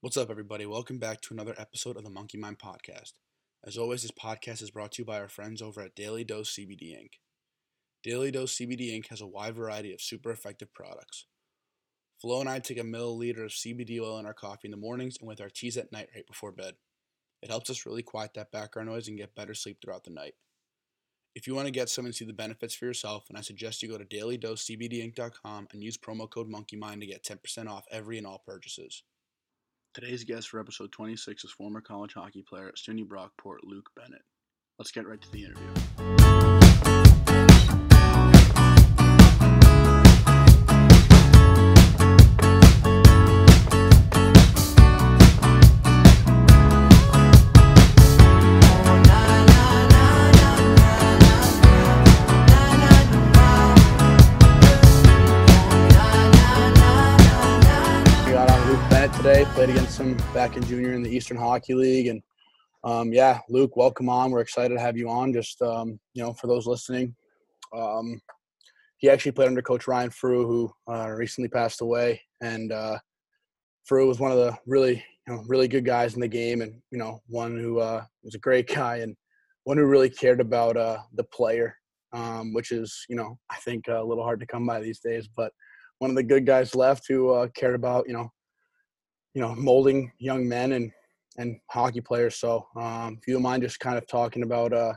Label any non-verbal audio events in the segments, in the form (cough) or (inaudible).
What's up, everybody? Welcome back to another episode of the Monkey Mind Podcast. As always, this podcast is brought to you by our friends over at Daily Dose CBD Inc. Daily Dose CBD Inc. has a wide variety of super effective products. Flo and I take a milliliter of CBD oil in our coffee in the mornings and with our teas at night right before bed. It helps us really quiet that background noise and get better sleep throughout the night. If you want to get some and see the benefits for yourself, then I suggest you go to dailydosecbdinc.com and use promo code MonkeyMind to get 10% off every and all purchases. Today's guest for episode 26 is former college hockey player at SUNY Brockport, Luke Bennett. Let's get right to the interview. In junior in the Eastern Hockey League, and um, yeah, Luke, welcome on. We're excited to have you on. Just um, you know, for those listening, um, he actually played under Coach Ryan Frew, who uh, recently passed away, and uh, Frew was one of the really you know really good guys in the game, and you know one who uh, was a great (laughs) guy and one who really cared about uh, the player, um, which is you know I think a little hard to come by these days, but one of the good guys left who uh, cared about you know you know molding young men and and hockey players so um, if you don't mind just kind of talking about uh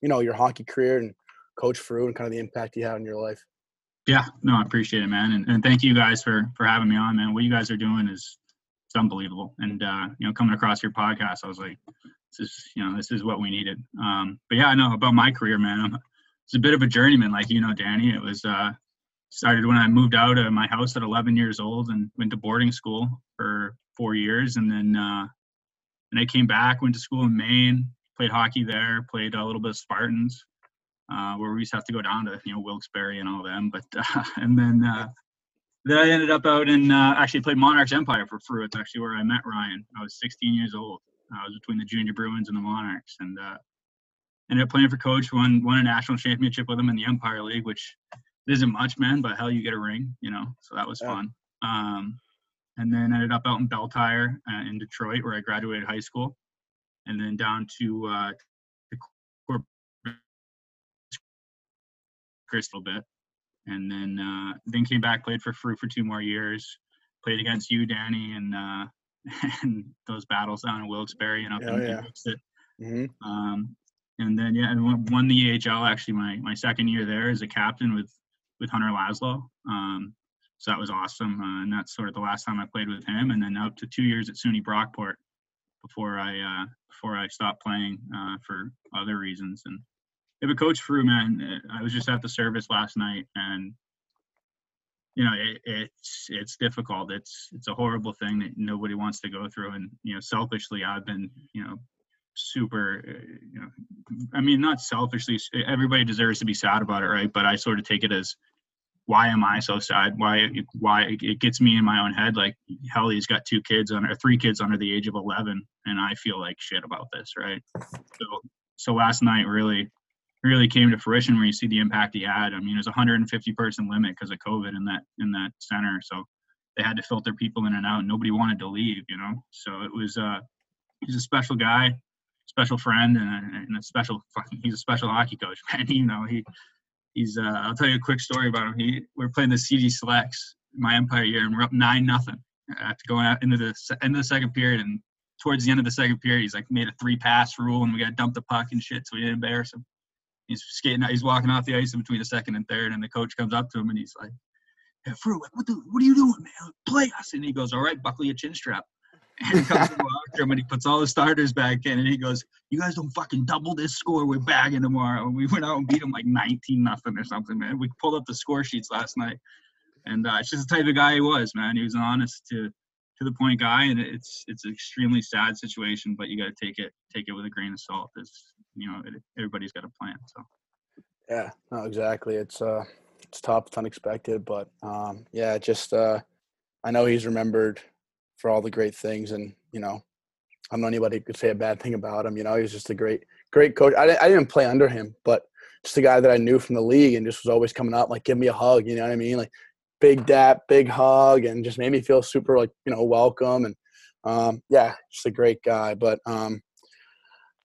you know your hockey career and coach Frew and kind of the impact he had on your life Yeah, no, I appreciate it, man, and, and thank you guys for for having me on, man. What you guys are doing is it's unbelievable, and uh, you know, coming across your podcast, I was like, this is you know, this is what we needed. Um, but yeah, I know about my career, man. I'm, (laughs) it's a bit of a journeyman, like you know, Danny. It was uh, started when I moved out of my house at 11 years old and went to boarding school for four years, and then uh, and I came back, went to school in Maine, played hockey there, played a little bit of Spartans uh, where we used to have to go down to you know Wilkes-Barre and all them. But uh, (laughs) and then uh, then I ended up out in uh, actually played Monarchs Empire for Frew. It's actually where I met Ryan. I was 16 years old. I was between the Junior Bruins and the Monarchs, and uh, ended up playing for Coach. Won won a national championship with him in the Empire League, which isn't much, man. But hell, you get a ring, you know. So that was Yeah. fun. Um, and then ended up out in Belle Tire uh, in Detroit, where I graduated high school, and then down to uh, the Corpus Christi bit, and then uh, then came back, played for Frew for two more years, played against you, Danny, and uh, (laughs) and those battles down in Wilkes-Barre and up Oh, in yeah. Mm-hmm. Um, and then yeah, and won- won the AHL actually my my second year there as a captain with with Hunter Laszlo. Um, so that was awesome, uh, and that's sort of the last time I played with him. And then out to two years at SUNY Brockport before I uh, before I stopped playing uh, for other reasons. And yeah, but Coach Frew, man, uh, I was just at the service last night, and you know it, it's it's difficult. It's it's a horrible thing that nobody wants to go through. And you know, selfishly, I've been you know super uh, you know i mean not selfishly everybody deserves to be sad about it right but i sort of take it as why am i so sad? Why why it gets me in my own head like hell he's got two kids under three kids under the age of 11 and i feel like shit about this right? So so last night really really came to fruition where you see the impact he had. I mean it was a 150 person limit because of covid in that in that center. So they had to filter people in and out. Nobody wanted to leave you know? So it was uh he's a special guy special friend and a, and a special fucking (laughs) he's a special hockey coach (laughs) man you know? He he's uh i'll tell you a quick story about him. He we are playing the cd selects my empire year and we're up nine nothing after going out into the end of the second period and towards the end of the second period he's like made a three pass rule and we got to dump the puck and shit so we didn't embarrass him. He's skating out he's walking off the ice in between the second and third and the coach comes up to him and he's like hey, Frew, what, the, what are you doing man? Play us. And he goes all right buckle your chin strap and he comes to and he puts all the starters back in and he goes, You guys don't fucking double this score. We're bagging tomorrow. And we went out and beat him like 19 nothing or something, man. We pulled up the score sheets last night. And uh, it's just the type of guy he was, man. He was honest to to the point guy and it's it's an extremely sad situation, but you gotta take it take it with a grain of salt. It's you know, it, everybody's got a plan. So yeah no exactly it's uh it's tough it's unexpected but um yeah just uh i know he's remembered for all the great things and you know i don't know anybody could say a bad thing about him you know he's just a great great coach i, I didn't play under him but just a guy that i knew from the league and just was always coming up like give me a hug you know what i mean like big dap big hug and just made me feel super like you know welcome and Um, yeah, just a great guy. But um,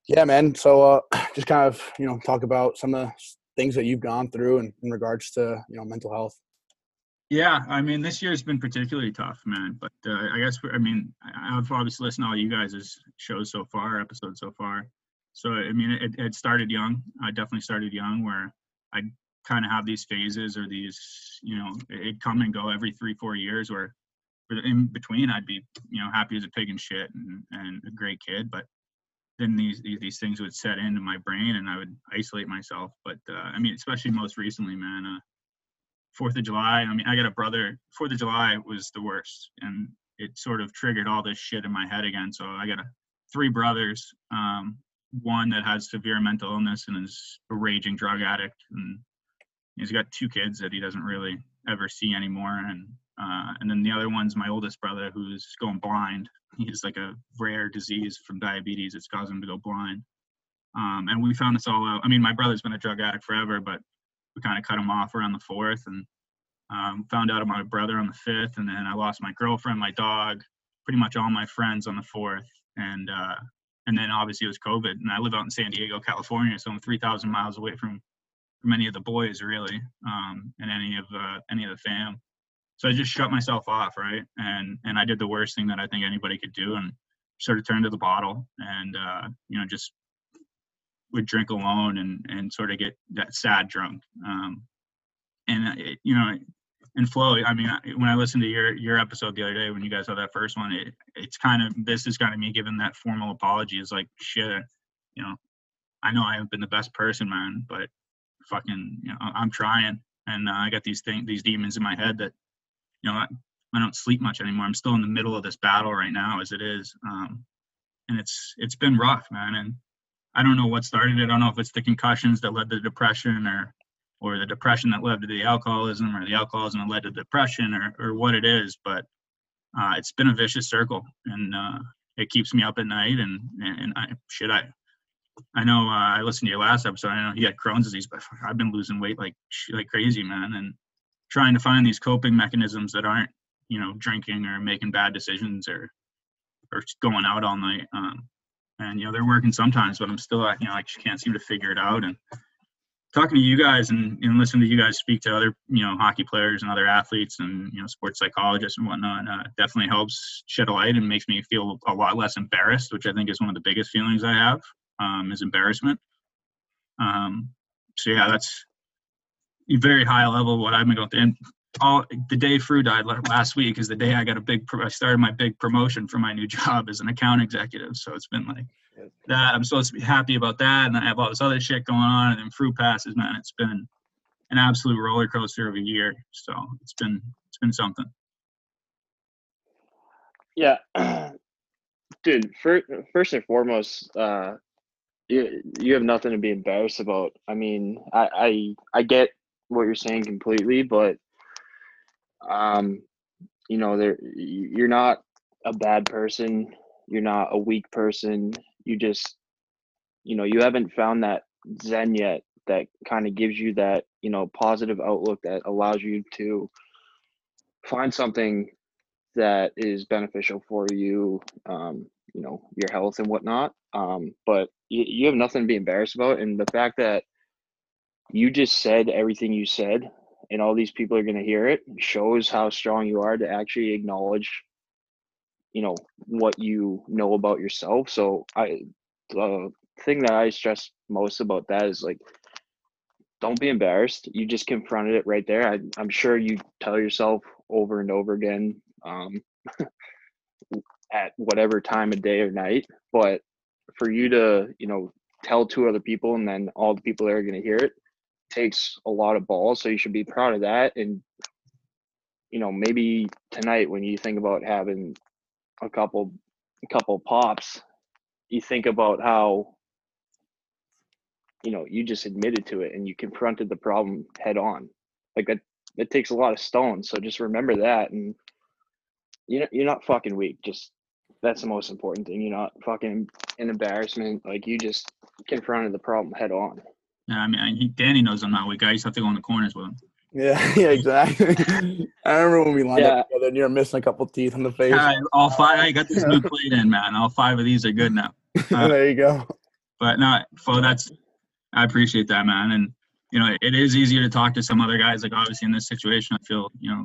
yeah, man. So uh, (clears throat) just kind of you know talk about some of the things that you've gone through in, in regards to you know mental health. Yeah, I mean, this year's been particularly tough, man. But uh, I guess I mean I've obviously listened to all you guys' shows so far, episodes so far. So I mean, it, it started young. I definitely started young, where I kind of have these phases or these, you know, it come and go every three, four years. Where in between, I'd be, you know, happy as a pig and shit and, and a great kid, but then these, these these things would set into my brain and I would isolate myself. But uh, I mean, especially most recently, man. Uh, Fourth of July. I mean, I got a brother. Fourth of July was the worst, and it sort of triggered all this shit in my head again. So I got a, three brothers. Um, one that has severe mental illness and is a raging drug addict, and he's got two kids that he doesn't really ever see anymore. And uh, and then the other one's my oldest brother who's going blind. He's like a rare disease from diabetes. It's causing him to go blind. Um, and we found this all out. I mean, my brother's been a drug addict forever, but we kind of cut him off around the fourth and um, found out about my brother on the fifth. And then I lost my girlfriend, my dog, pretty much all my friends on the fourth. And, uh, and then obviously it was COVID and I live out in San Diego, California. So I'm 3000 miles away from, from any of the boys really, um, and any of, uh, any of the fam. So I just shut myself off. Right. And, and I did the worst thing that I think anybody could do and sort of turned to the bottle and, uh, you know, just would drink alone and and sort of get that sad drunk. Um, and it, you know, and Flo. I mean, when I listened to your your episode the other day when you guys had that first one, it it's kind of this is kind of me giving that formal apology. Is like shit, you know. I know I haven't been the best person, man, but fucking, you know, I'm trying, and uh, I got these things, these demons in my head that, you know, I, I don't sleep much anymore. I'm still in the middle of this battle right now, as it is, um, and it's it's been rough, man. And I don't know what started it. I don't know if it's the concussions that led to the depression or or the depression that led to the alcoholism or the alcoholism that led to depression or, or what it is, but uh, it's been a vicious circle and uh, it keeps me up at night and, and I, shit, I, I know uh, I listened to your last episode. I know you had Crohn's disease, but I've been losing weight like like crazy, man, and trying to find these coping mechanisms that aren't, you know, drinking or making bad decisions or or going out all night. Um, and you know they're working sometimes but i'm still you know i just can't seem to figure it out. And talking to you guys and, and listening to you guys speak to other you know hockey players and other athletes and you know sports psychologists and whatnot uh, definitely helps shed a light and makes me feel a lot less embarrassed which i think is one of the biggest feelings i have um, is embarrassment. Um, so yeah that's very high level what i've been going through. And all the day Frew died last week is the day I got a big. I started my big promotion for my new job as an account executive. So it's been like that. I'm supposed to be happy about that, and I have all this other shit going on, and then Frew passes. Man, it's been an absolute roller coaster of a year. So it's been it's been something. Yeah, (clears throat) dude. First, first and foremost, uh, you you have nothing to be embarrassed about. I mean, I I, I get what you're saying completely, but um, you know, there you're not a bad person. You're not a weak person. You just, you know, you haven't found that zen yet that kind of gives you that, you know, positive outlook that allows you to find something that is beneficial for you, um, you know, your health and whatnot. Um, but you, you have nothing to be embarrassed about. And the fact that you just said everything you said and all these people are going to hear it shows how strong you are to actually acknowledge you know what you know about yourself. So i the thing that i stress most about that is like don't be embarrassed. You just confronted it right there. I, i'm sure you tell yourself over and over again um, (laughs) at whatever time of day or night but for you to you know tell two other people and then all the people that are going to hear it takes a lot of balls, so you should be proud of that. And you know, maybe tonight when you think about having a couple a couple pops, you think about how you know you just admitted to it and you confronted the problem head on. Like that it takes a lot of stones. So just remember that and you know you're not fucking weak. Just that's the most important thing. You're not fucking an embarrassment. Like you just confronted the problem head on. Yeah, I mean, I, he, Danny knows I'm not a weak guy. I used to have to go in the corners with him. Yeah, (laughs) yeah, exactly. I remember when we lined Yeah. up together and you're missing a couple teeth in the face. Yeah, all five. I got this new plate in, man. All five of these are good now. (laughs) Uh, there you go. But no, Flo, that's I appreciate that, man. And you know, it is easier to talk to some other guys. Like obviously in this situation, I feel you know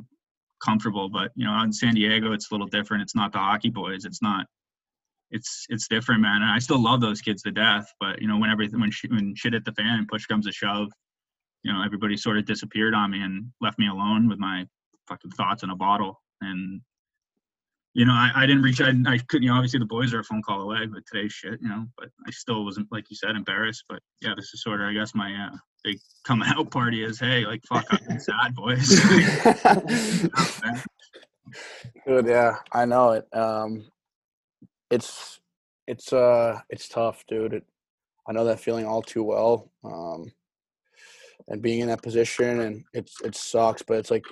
comfortable. But you know, in San Diego, it's a little different. It's not the hockey boys. It's not. It's it's different, man. And I still love those kids to death. But you know, when everything when shit, when shit hit the fan and push comes to shove, you know, everybody sort of disappeared on me and left me alone with my fucking thoughts in a bottle. And you know, I, I didn't reach. I, I couldn't. You know, obviously the boys are a phone call away but today's shit. You know, but I still wasn't like you said embarrassed. But yeah, this is sort of I guess my uh, big coming out party is hey, like fuck, I've been (laughs) sad, boys. (laughs) Good, yeah, I know it. Um, it's it's uh it's tough, dude. It, I know that feeling all too well. Um, and being in that position, and it's it sucks, but it's like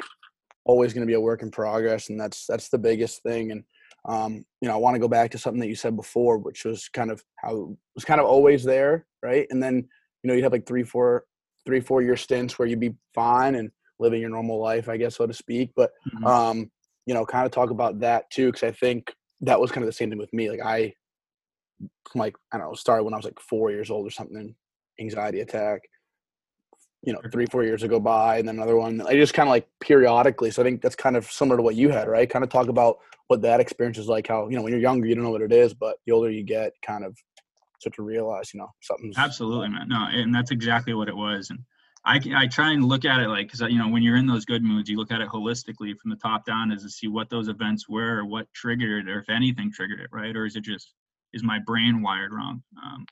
always going to be a work in progress, and that's that's the biggest thing. And um, you know, I want to go back to something that you said before, which was kind of how it was kind of always there, right? And then you know you'd have like three, four, three, four year stints where you'd be fine and living your normal life, I guess, so to speak. But Mhm. um, you know, kind of talk about that too, because I think that was kind of the same thing with me. Like I, like I don't know, started when I was like four years old or something, anxiety attack. You know, three, four years ago by, and then another one. I just kind of like periodically. So I think that's kind of similar to what you had, right? Kind of talk about what that experience is like. How you know when you're younger, you don't know what it is, but the older you get, kind of start to realize, you know, something's Absolutely, man. No, and that's exactly what it was. And I, I try and look at it like, because, you know, when you're in those good moods, you look at it holistically from the top down as to see what those events were or what triggered it, or if anything triggered it, right? Or is it just, is my brain wired wrong? Um,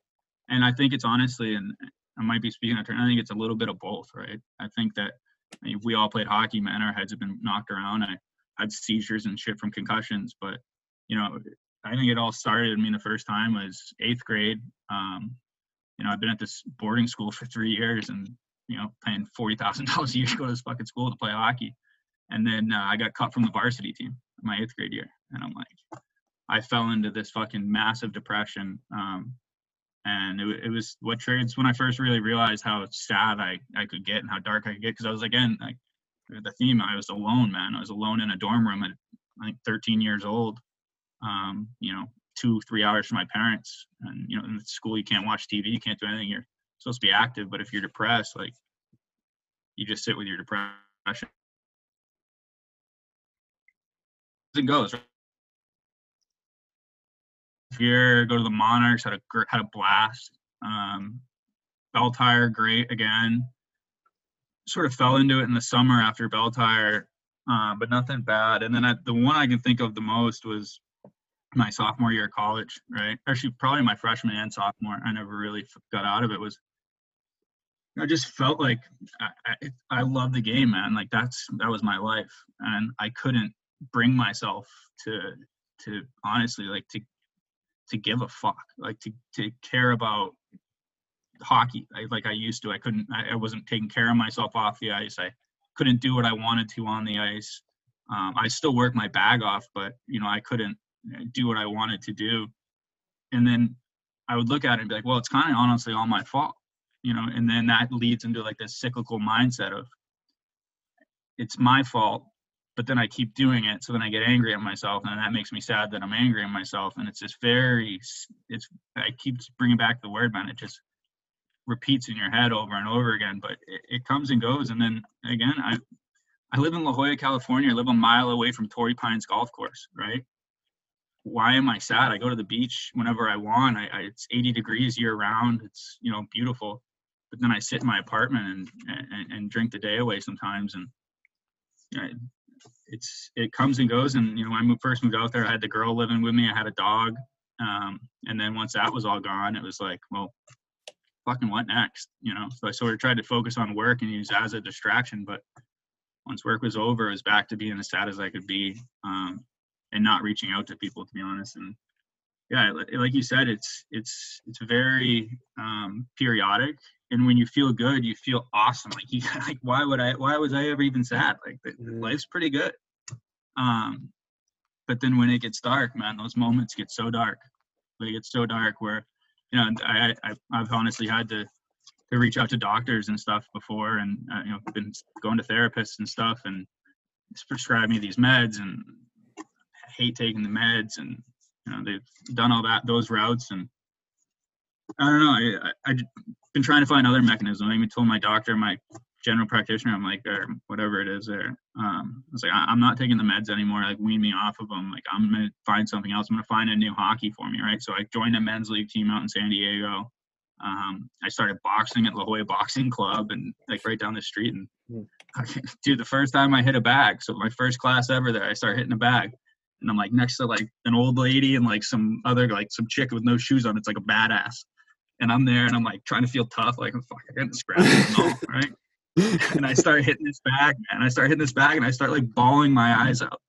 and I think it's honestly, and I might be speaking out I think it's a little bit of both, right? I think that I mean, we all played hockey, man, our heads have been knocked around. I had seizures and shit from concussions, but, you know, I think it all started. I mean, the first time was eighth grade. Um, you know, I've been at this boarding school (laughs) for three years, and you know, paying forty thousand dollars a year to go to this fucking school to play hockey. And then uh, I got cut from the varsity team my eighth grade year, and I'm like, I fell into this fucking massive depression. Um, and it, it was what it's when I first really realized how sad I, I could get and how dark I could get because I was again like the theme I was alone man I was alone in a dorm room at I think 13 years old um, you know, two, three hours from my parents. And, you know, in school, you can't watch TV, you can't do anything. You're supposed to be active, but if you're depressed, like, you just sit with your depression. It goes. Here, go to the Monarchs, had a had a blast. Um, Belle Tire, great again. Sort of fell into it in the summer after Belle Tire, uh, but nothing bad. And then I, the one I can think of the most was my sophomore year of college, right? Actually, probably my freshman and sophomore. I never really got out of it. Was I just felt like I, I, I love the game, man. Like that's that was my life, and I couldn't bring myself to to honestly like to to give a fuck, like to to care about hockey I, like I used to. I couldn't. I, I wasn't taking care of myself off the ice. I couldn't do what I wanted to on the ice. Um, I still worked my bag off, but you know I couldn't uh, do what I wanted to do. And then I would look at it and be like, well, it's kind of honestly all my fault, you know. And then that leads into like this cyclical mindset of it's my fault, but then I keep doing it, so then I get angry at myself, and that makes me sad that I'm angry at myself. And it's just very, it's I keep bringing back the word, man. It just repeats in your head over and over again, but it, it comes and goes. And then again, I I live in La Jolla, California. I live a mile away from Torrey Pines Golf Course, right? Why am I sad? I go to the beach whenever I want. I, I it's 80 degrees year round. It's you know beautiful, but then I sit in my apartment and and, and drink the day away sometimes. And you know, it's it comes and goes. And you know, when I moved, first moved out there, I had the girl living with me. I had a dog, um, and then once that was all gone, it was like, well, fucking what next? You know. So I sort of tried to focus on work and use that as a distraction, but once work was over, it was back to being as sad as I could be, um, and not reaching out to people, to be honest. And yeah, like you said, it's it's it's very um, periodic. And when you feel good, you feel awesome. Like (laughs) you, like why would I? Why was I ever even sad? Like the, Mhm. life's pretty good. Um, but then when it gets dark, man, those moments get so dark. They get so dark where, you know, I, I I've honestly had to to reach out to doctors and stuff before, and uh, you know, been going to therapists and stuff, and it's prescribed me these meds, and I hate taking the meds, and you know, they've done all that those routes, and I don't know. I, I I've been trying to find other mechanisms. I even told my doctor, my general practitioner, I'm like, or whatever it is there. Um, I was like, I, am not taking the meds anymore. Like, wean me off of them. Like, I'm gonna find something else. I'm gonna find a new hockey for me, right? So I joined a men's league team out in San Diego. Um, I started boxing at La Jolla Boxing Club and like right down the street. And mm. (laughs) dude, the first time I hit a bag, so my first class ever there, I start hitting a bag, and I'm like next to like an old lady and like some other like some chick with no shoes on. It's like a badass. And I'm there and I'm like trying to feel tough, like oh, I'm fucking getting scratched, (laughs) right? and I start hitting this bag, man. I start hitting this bag and I start like bawling my eyes out.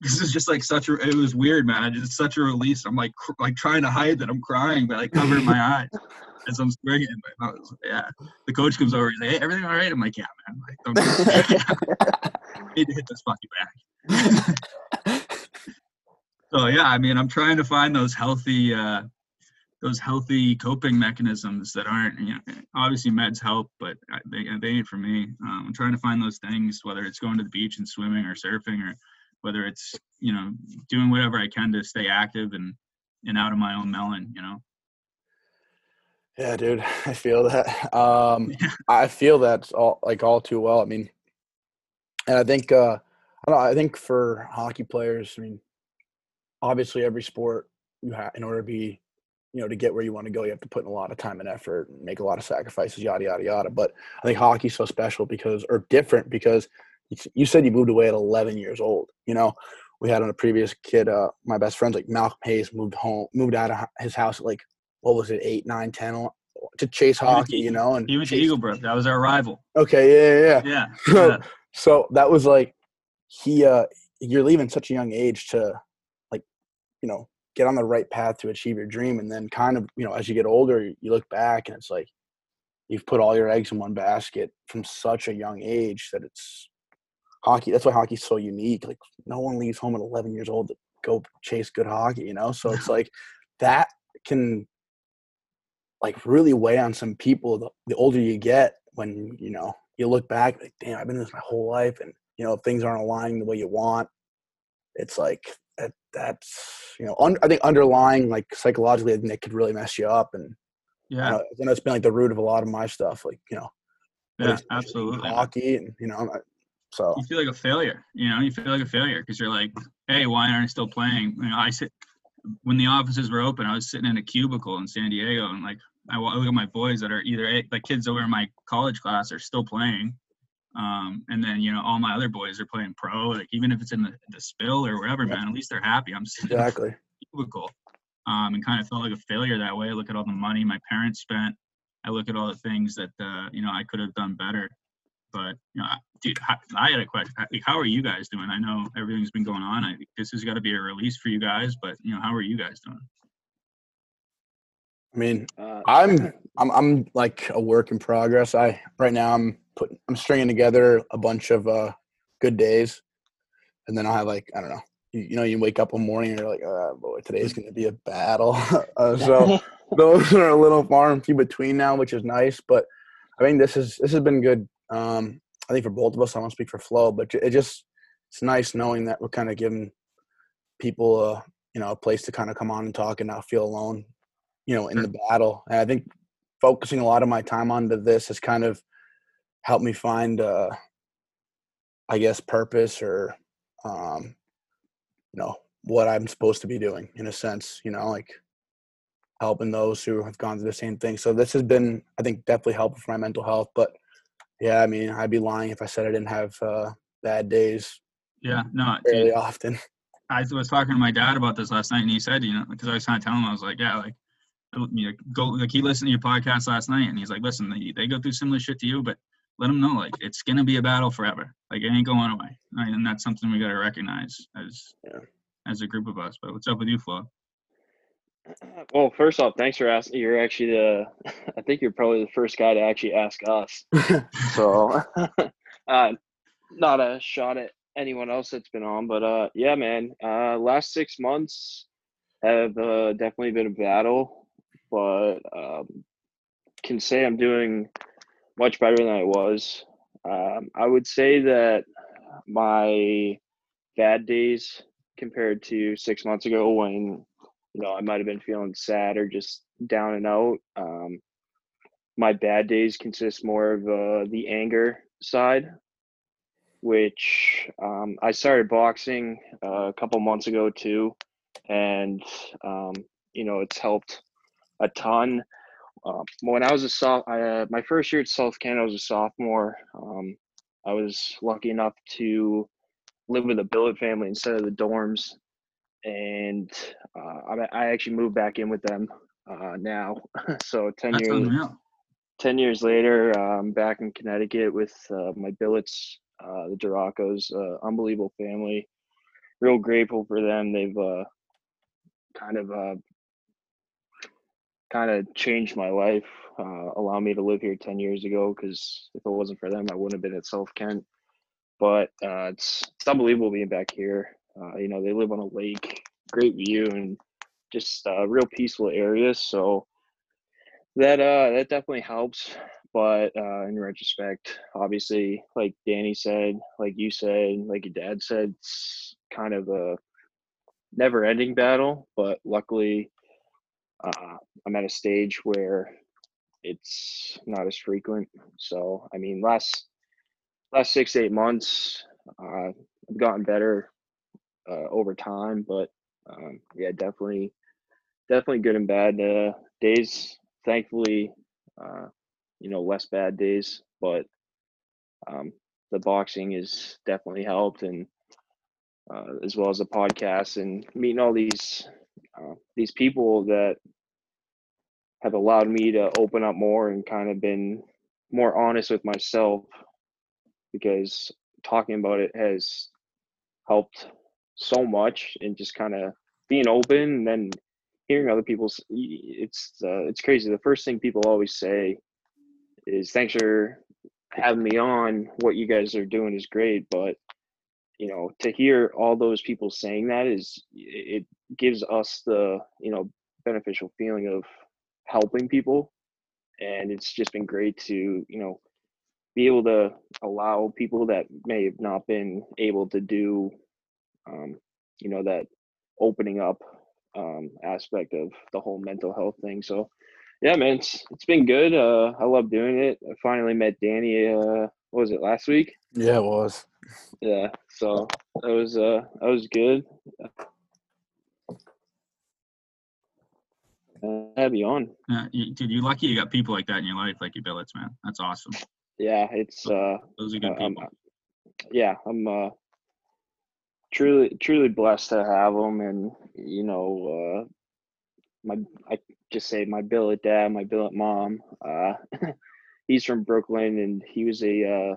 This is just like such a, it was weird, man. It's such a release. I'm like, cr- like trying to hide that I'm crying, but like covering my (laughs) eyes as I'm swinging. But was, yeah, the coach comes over. And he's like, "Hey, everything all right?" I'm like, "Yeah, man. Like, don't (laughs) need to hit this fucking bag." So yeah, I mean, I'm trying to find those healthy, uh, those healthy coping mechanisms that aren't you know obviously meds help but they, they ain't for me. Um, i'm trying to find those things whether it's going to the beach and swimming or surfing or whether it's you know doing whatever i can to stay active and and out of my own melon you know? Yeah dude (laughs) i feel that. Um (laughs) yeah. i feel that all like all too well. I mean and i think uh i don't know i think for hockey players i mean obviously every sport you have in order to be you know, to get where you want to go, you have to put in a lot of time and effort and make a lot of sacrifices, yada, yada, yada. But I think hockey's so special because, or different because you said you moved away at 11 years old. You know, we had on a previous kid, uh, my best friends, like Malcolm Hayes moved home, moved out of his house at like, what was it, eight, nine, 10 to chase hockey, you know? And he was to Eaglebrook. That was our rival. Okay. Yeah. Yeah. Yeah. So, (laughs) yeah. so that was like, he, uh, you're leaving such a young age to you know, get on the right path to achieve your dream and then kind of you know as you get older you look back and it's like you've put all your eggs in one basket from such a young age that it's hockey that's why hockey's so unique like no one leaves home at 11 years old to go chase good hockey you know? So it's (laughs) like that can like really weigh on some people the, the older you get when you know you look back like damn i've been in this my whole life and you know if things aren't aligning the way you want it's like that that's you know un, I think underlying like psychologically I think that could really mess you up and yeah. you know, it's been like the root of a lot of my stuff like you know yeah absolutely. hockey and you know so. You feel like a failure you know you feel like a failure because you're like hey why aren't I still playing? You know I sit when the offices were open I was sitting in a cubicle in San Diego and like I look at my boys that are either like kids over in my college class are still playing um, and then you know all my other boys are playing pro. Like even if it's in the, the spill or wherever, man, at least they're happy. I'm sitting (laughs) exactly cubicle, um, and kind of felt like a failure that way. I look at all the money my parents spent. I look at all the things that uh, you know I could have done better. But you know, dude, I had a question. Like, how are you guys doing? I know everything's been going on. I this has got to be a release for you guys. But you know, how are you guys doing? I mean, uh, I'm I'm I'm like a work in progress. I right now I'm putting I'm stringing together a bunch of uh, good days, and then I'll have like I don't know. You, you know, you wake up one morning and you're like, oh boy, today's going to be a battle. (laughs) uh, so (laughs) those are a little far and few between now, which is nice. But I think this is this has been good. Um, I think for both of us, I won't speak for Flo, but it just it's nice knowing that we're kind of giving people a you know a place to kind of come on and talk and not feel alone you know, in the battle. And I think focusing a lot of my time onto this has kind of helped me find, uh, I guess, purpose or, um, you know, what I'm supposed to be doing in a sense, you know, like helping those who have gone through the same thing. So this has been, I think, definitely helpful for my mental health. But yeah, I mean, I'd be lying if I said I didn't have uh, bad days. Yeah, no, really dude, often. (laughs) I was talking to my dad about this last night, and he said, you know, because I was trying to tell him, I was like, yeah, like you know, go like he listened to your podcast last night and he's like, listen, they, they go through similar shit to you, but let them know like it's gonna be a battle forever. Like it ain't going away, right? and that's something we gotta recognize as yeah. as a group of us. But what's up with you, Flo? (clears throat) Well, first off, thanks for asking. You're actually the, (laughs) I think you're probably the first guy to actually ask us. (laughs) so, (laughs) uh, not a shot at anyone else that's been on, but uh, yeah, man. Uh, last six months have uh, definitely been a battle but um, can say I'm doing much better than I was. Um, I would say that my bad days compared to six months ago when you know I might have been feeling sad or just down and out. Um, my bad days consist more of uh, the anger side, which um, I started boxing uh, a couple months ago too, and um, you know it's helped a ton. Um, when I was a soft, uh, my first year at South Kent, I was a sophomore. Um, I was lucky enough to live with a billet family instead of the dorms, and uh, I, I, actually moved back in with them uh, now. (laughs) so ten That's years, unreal. ten years later, I'm back in Connecticut with uh, my billets, uh, the Duracos, uh, unbelievable family. Real grateful for them. They've kind of kind of changed my life, uh, allowed me to live here 10 years ago. Because if it wasn't for them, I wouldn't have been at South Kent. But uh, it's, it's unbelievable being back here. Uh, you know, they live on a lake, great view, and just a real peaceful area. So that uh, that definitely helps. But uh, in retrospect, obviously, like Danny said, like you said, like your dad said, it's kind of a never-ending battle. But luckily, uh, I'm at a stage where it's not as frequent. So I mean, last last six eight months, uh, I've gotten better uh, over time, but um, yeah, definitely definitely good and bad uh, days. Thankfully, uh, you know, less bad days, but um, the boxing has definitely helped, and uh, as well as the podcast and meeting all these uh, these people that have allowed me to open up more and kind of been more honest with myself because talking about it has helped so much and just kind of being open and then hearing other people's it's uh, it's crazy. The first thing people always say is thanks for having me on. What you guys are doing is great. But you know to hear all those people saying that is it gives us the you know beneficial feeling of helping people and it's just been great to you know be able to allow people that may have not been able to do um, you know that opening up um, aspect of the whole mental health thing. So yeah man it's, it's been good. Uh, i love doing it. I finally met danny uh, what was it last week? Yeah it was. Yeah so that was uh that was good have you on. Yeah, you, dude, you're lucky you got people like that in your life, like your billets, man. That's awesome. Yeah, it's uh, those are good uh, people. I'm, yeah, I'm uh, truly truly blessed to have them, and you know, uh, my I just say my billet dad, my billet mom. Uh, (laughs) he's from Brooklyn, and he was a uh,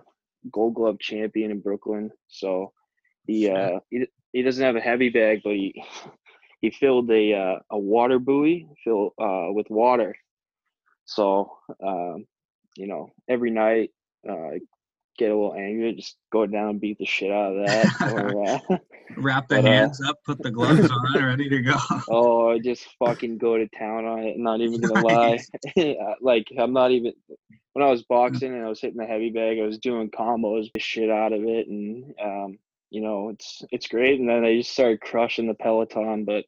Gold Glove champion in Brooklyn. So he uh, he he doesn't have a heavy bag, but he he filled a uh, a water buoy fill uh, with water. So um, you know, every night uh, get a little angry, just go down and beat the shit out of that. (laughs) or, uh, Wrap the but, uh, hands up, put the gloves on, (laughs) ready to go. oh, just fucking go to town on it. not even gonna nice. (laughs) lie. like I'm not even. When I was boxing and I was hitting the heavy bag, I was doing combos, the shit out of it, and um, you know, it's it's great. And then I just started crushing the Peloton, but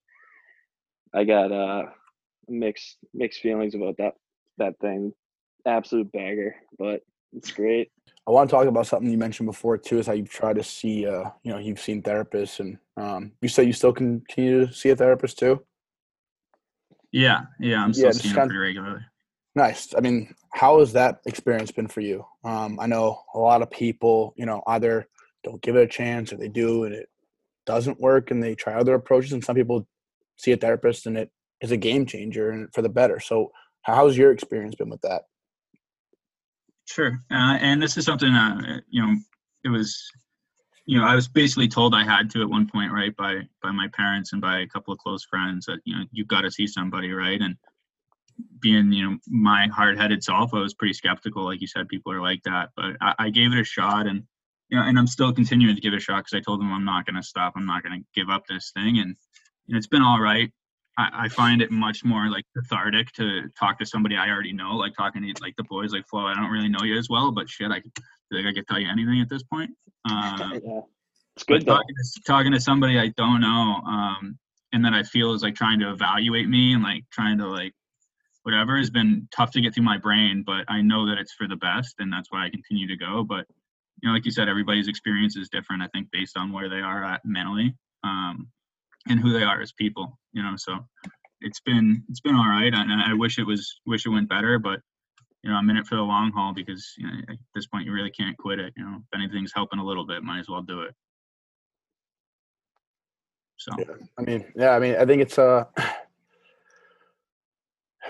I got uh mixed mixed feelings about that that thing. Absolute bagger, but it's great. I want to talk about something you mentioned before too, is how you've tried to see uh you know, you've seen therapists and um you say you still continue to see a therapist too? Yeah, yeah, I'm still yeah, seeing pretty regularly. Nice. I mean, how has that experience been for you? Um, I know a lot of people, you know, either don't give it a chance or they do and it doesn't work and they try other approaches and some people see a therapist and it is a game changer and for the better. So how's your experience been with that? Sure. Uh, and this is something, uh, you know, it was, you know, I was basically told I had to at one point, right, by by my parents and by a couple of close friends that you know you've got to see somebody, right, and being you know my hard-headed self, I was pretty skeptical. Like you said, people are like that, but I, I gave it a shot, and you know, and I'm still continuing to give it a shot because I told them I'm not going to stop. I'm not going to give up this thing, and you know, it's been all right. I, I find it much more like cathartic to talk to somebody I already know, like talking to like the boys, like Flo. I don't really know you as well, but shit, I feel like I could tell you anything at this point. (laughs) Um, yeah. It's good talking to, talking to somebody I don't know, um, and that I feel is like trying to evaluate me and like trying to like whatever has been tough to get through my brain, but I know that it's for the best, and that's why I continue to go. But you know, like you said, everybody's experience is different. I think based on where they are at mentally, um, and who they are as people. You know, so it's been it's been all right, and I wish it was wish it went better, but you know, I'm in it for the long haul because you know, at this point you really can't quit it. You know, if anything's helping a little bit, might as well do it. So Yeah. I mean, yeah, I mean, I think it's uh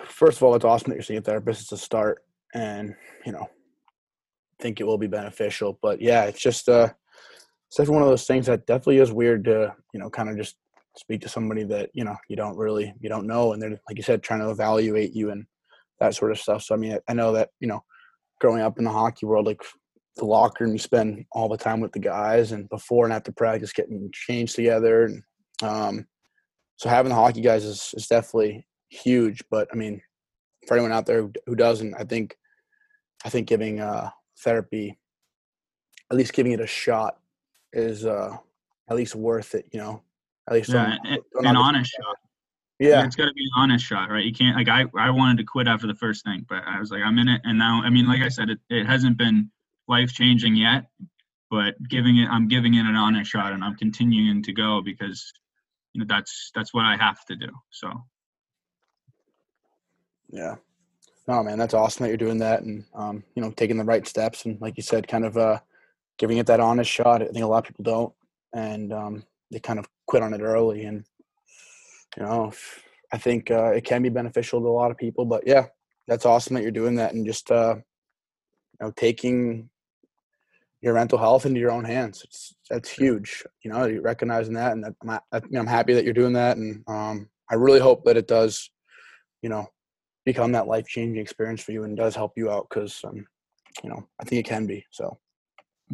first of all, it's awesome that you're seeing a therapist. It's a start, and you know, think it will be beneficial. But yeah, it's just uh, it's definitely one of those things that definitely is weird to you know, kind of just speak to somebody that you know you don't really you don't know, and they're like you said, trying to evaluate you and that sort of stuff. So I mean, I, know that you know, growing up in the hockey world, like the locker room, you spend all the time with the guys, and before and after practice, getting changed together, and um, so having the hockey guys is, is definitely huge. But I mean, for anyone out there who doesn't, I think, I think giving uh, therapy, at least giving it a shot, is uh, at least worth it. You know, at least yeah, don't- an, an honest shot. Yeah, it's got to be an honest shot, right? You can't like I I wanted to quit after the first thing, but I was like I'm in it, and now I mean, like I said, it, it hasn't been life changing yet, but giving it I'm giving it an honest shot, and I'm continuing to go because you know that's that's what I have to do. So yeah. No, man, that's awesome that you're doing that, and um, you know, taking the right steps, and like you said, kind of uh, giving it that honest shot. I think a lot of people don't, and um, they kind of quit on it early, and you know, I think uh, it can be beneficial to a lot of people. But yeah, that's awesome that you're doing that, and just uh, you know, taking your mental health into your own hands. It's that's huge. You know, you're recognizing that, and that, I'm, I- you know, I'm happy that you're doing that, and um, I really hope that it does, you know, become that life changing experience for you and does help you out because, um, you know, I think it can be. So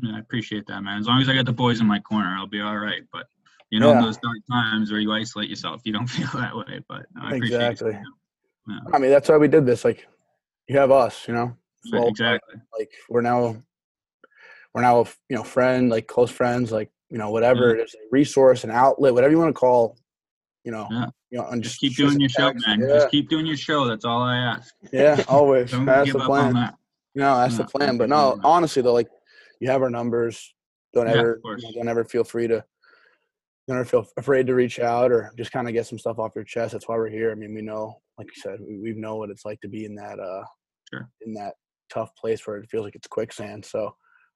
yeah, I appreciate that, man. As long as I got the boys in my corner, I'll be all right. But you know, Yeah. those dark times where you isolate yourself, you don't (laughs) feel that way. But no, I appreciate Exactly. it. Yeah, I mean, that's why we did this. Like, you have us, you know. So, exactly. Like we're now, we're now, a, you know, friend, like close friends, like you know, whatever it is, a resource, an outlet, whatever you want to call, you know, Yeah. you know, and Just just keep doing your show, man. Yeah, Just keep doing your show. That's all I ask. yeah, always. (laughs) Don't that's give the up plan. on that. No, that's the plan. But no, honestly though, like you have our numbers. Don't Yeah, ever, you know, don't ever feel free to, don't ever feel afraid to reach out or just kind of get some stuff off your chest. That's why we're here. I mean, we know, like you said, we, we know what it's like to be in that, uh, Sure. in that tough place where it feels like it's quicksand. So,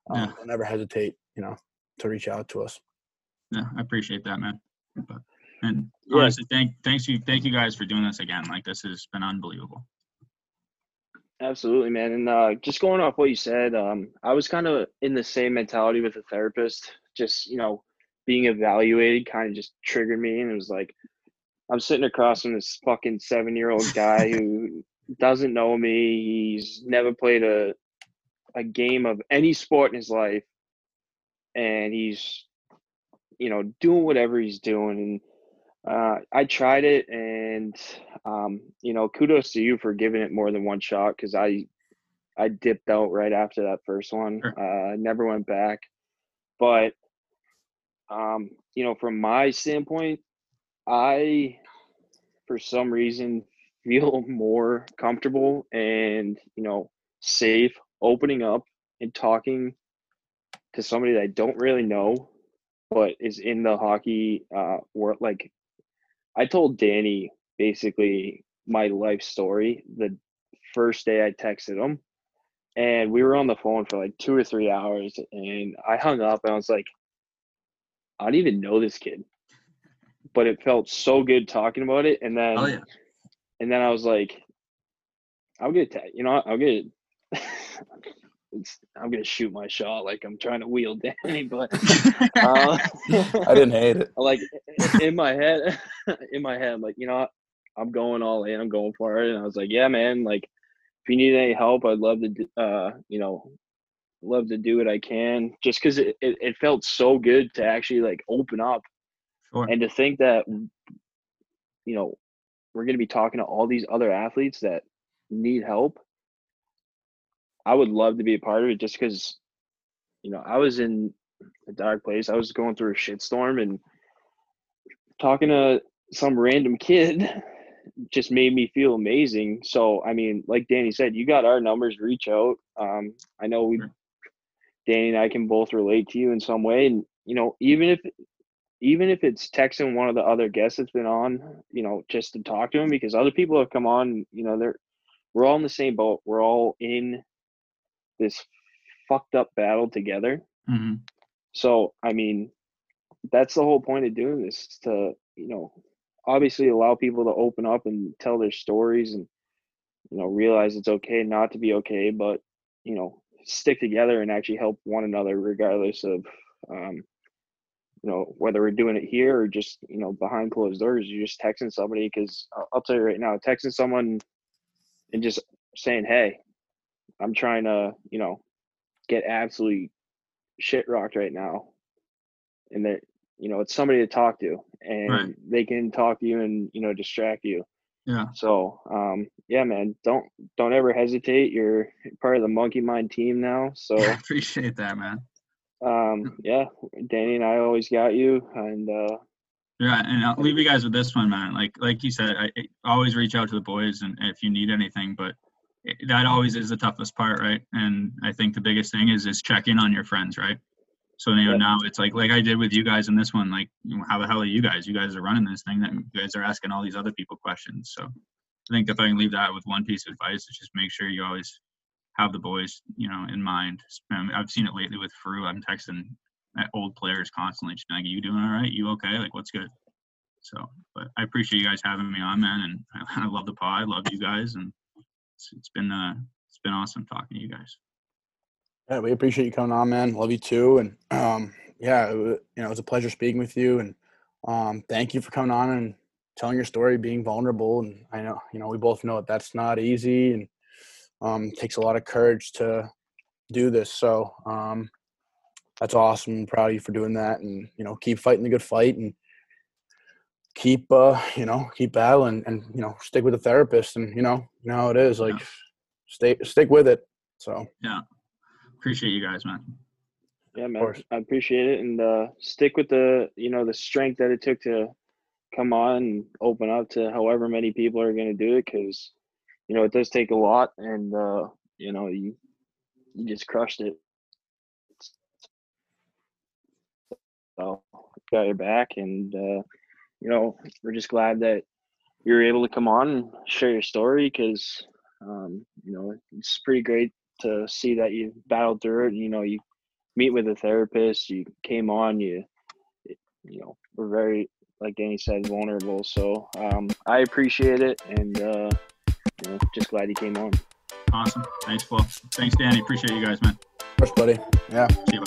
um, Yeah. don't ever hesitate, you know, to reach out to us. Yeah, I appreciate that, man. But, and Yeah. honestly, thank thanks you thank you guys for doing this again. Like this has been unbelievable. Absolutely, man. And uh, just going off what you said, um, I was kind of in the same mentality with a therapist. Just you know, being evaluated kind of just triggered me, and it was like I'm sitting across from this fucking seven year old guy who (laughs) doesn't know me. He's never played a a game of any sport in his life, and he's you know doing whatever he's doing and uh, I tried it, and um, you know, kudos to you for giving it more than one shot because I I dipped out right after that first one. Sure. Uh, never went back, but um, you know, from my standpoint, I for some reason (laughs) feel more comfortable and you know safe opening up and talking to somebody that I don't really know, but is in the hockey uh, world. Like I told Danny basically my life story the first day I texted him. And we were on the phone for like two or three hours. And I hung up and I was like, I don't even know this kid. But it felt so good talking about it. And then, Oh yeah. and then I was like, I'll get, ta- you know, I'll get, it's, (laughs) I'm going to shoot my shot like I'm trying to wheel (laughs) Danny. But uh, (laughs) I didn't hate it. like in my head in my head I'm like you know what? i'm going all in i'm going for it and i was like yeah man like if you need any help i'd love to uh you know love to do what i can just because it, it, it felt so good to actually like open up Sure. and to think that you know we're going to be talking to all these other athletes that need help. I would love to be a part of it just because, you know, I was in a dark place. I was going through a shitstorm and talking to some random kid (laughs) just made me feel amazing. So, I mean, like Danny said, you got our numbers, reach out. Um, I know we, Danny and I can both relate to you in some way. And, you know, even if, even if it's texting one of the other guests that's been on, you know, just to talk to him because other people have come on, you know, they're, we're all in the same boat. We're all in this fucked up battle together. Mm-hmm. So, I mean, that's the whole point of doing this to, you know, obviously allow people to open up and tell their stories and you know realize it's okay not to be okay but you know stick together and actually help one another regardless of um, you know whether we're doing it here or just you know behind closed doors. You're just texting somebody because i'll tell you right now texting someone and just saying hey i'm trying to you know get absolutely shit rocked right now. And that you know it's somebody to talk to and Right. they can talk to you and you know distract you Yeah. so um yeah man don't don't ever hesitate you're part of the monkey mind team now so I (laughs) appreciate that, man. um yeah danny and i always got you and uh Yeah, and I'll leave you guys with this one, man. Like like you said, I, I always reach out to the boys, and if you need anything, but it, that always is the toughest part, right? And I think the biggest thing is is check in on your friends, right? So you know now it's like like I did with you guys in this one. Like, you know, how the hell are you guys? You guys are running this thing. That you guys are asking all these other people questions. So I think if I can leave that with one piece of advice, is just make sure you always have the boys, you know, in mind. Um, I've seen it lately with Frew. I'm texting old players constantly, just like, "You doing all right? You okay? Like, what's good?" So, but I appreciate you guys having me on, man, and I, (laughs) I love the pod. I love you guys, and it's, it's been uh, it's been awesome talking to you guys. Yeah, we appreciate you coming on, man. Love you too, and (clears throat) um, yeah, it, wa- you know, it was a pleasure speaking with you, and um, thank you for coming on and telling your story, being vulnerable. And I know, you know, we both know that that's not easy, and um, takes a lot of courage to do this. So um, that's awesome. I'm proud of you for doing that, and you know, keep fighting the good fight, and keep, uh, you know, keep battling, and you know, stick with the therapist, and you know, you know how it is. Like, Yeah. stay, stick with it. So. Appreciate you guys, man. yeah man course. i appreciate it and uh stick with the you know the strength that it took to come on and open up to however many people are going to do it because you know it does take a lot and uh you know you you just crushed it so got your back and uh you know we're just glad that you were able to come on and share your story because um you know it's pretty great to see that you battled through it you know you meet with a therapist you came on you you know we're very like danny said vulnerable so um i appreciate it and uh you know just glad you came on Awesome. Thanks, Paul. Thanks, Danny. Appreciate you guys, man. Of course, buddy. Yeah. See